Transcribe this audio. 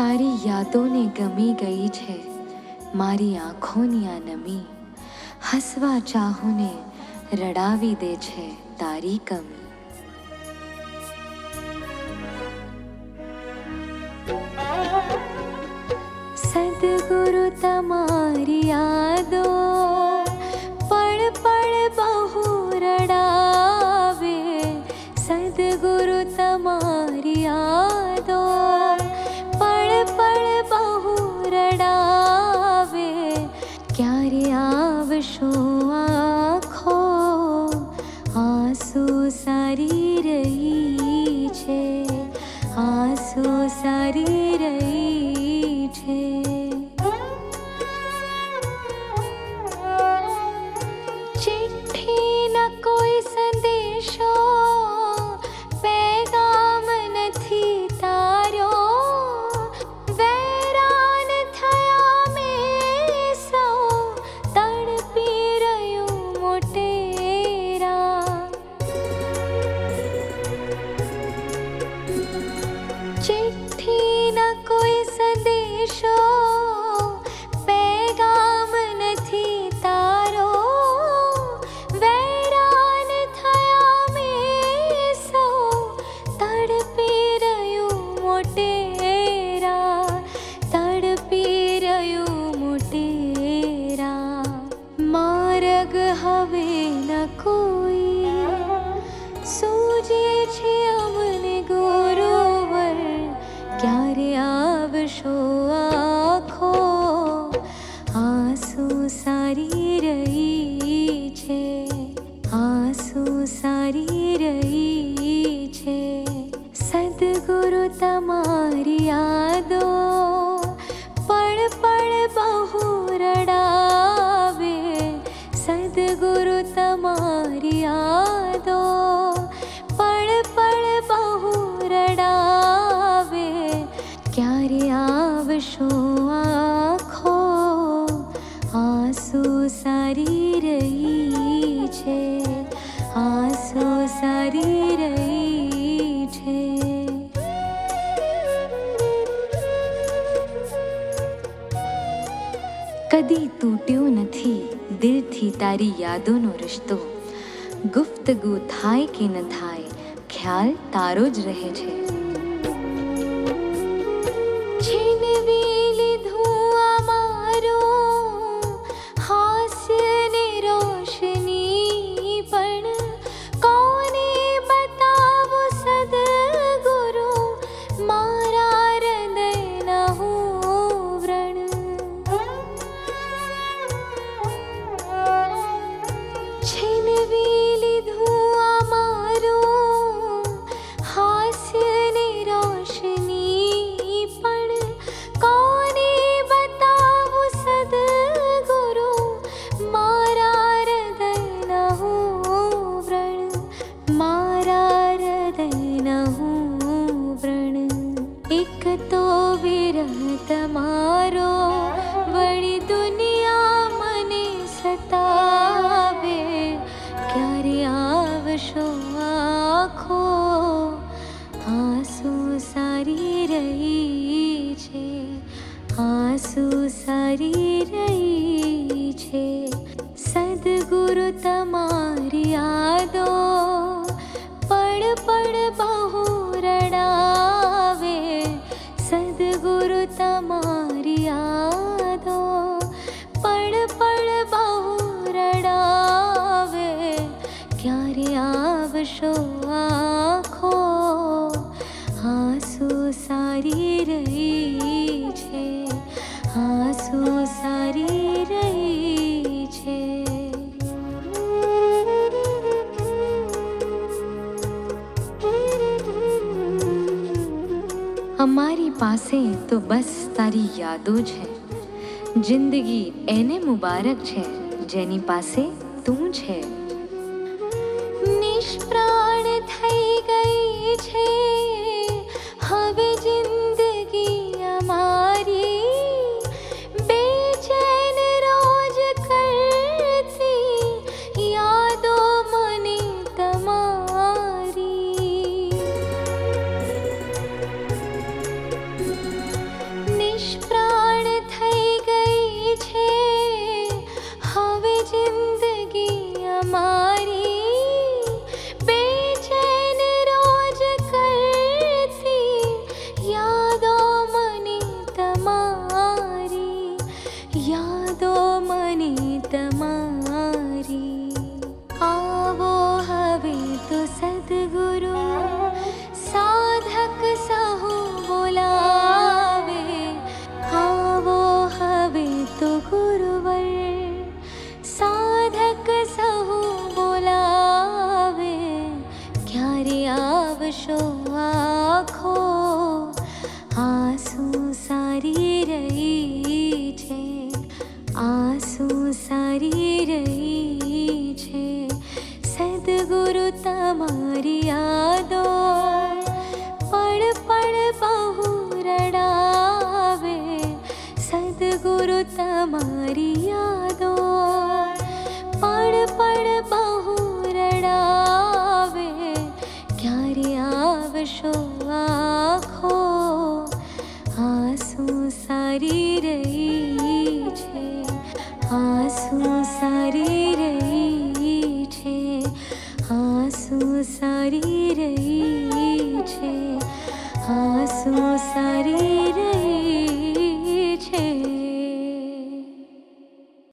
તારી યાદોને ગમી ગઈ છે. મારી આંખોની આ નમી હસવા ચાહોને રડાવી દે છે તારી કમી. સદગુરુ તમારી આ तमारी તૂટ્યું નથી દિલથી તારી યાદોનો રસ્તો ગુફ્તગુ થાય કે ન થાય ખ્યાલ તારો જ રહે છે नशो आँखो आँसू सारी रही छे आँसू सारी रही छे सदगुरु तमारी आ तमाशो आँखो तो बस तारी यादो छे જિંદગી એને મુબારક છે જેની પાસે તું છે ण धै આંસુ સારી રહી છે આંસુ સારી રહી છે સદગુરુ તમારી યાદો પળ પળ બહુ રડાવે સદગુરુ તમારી યાદો પળ પળ બહુ રડાવે ક્યારે આવશો આખો मुझे आँसू सारी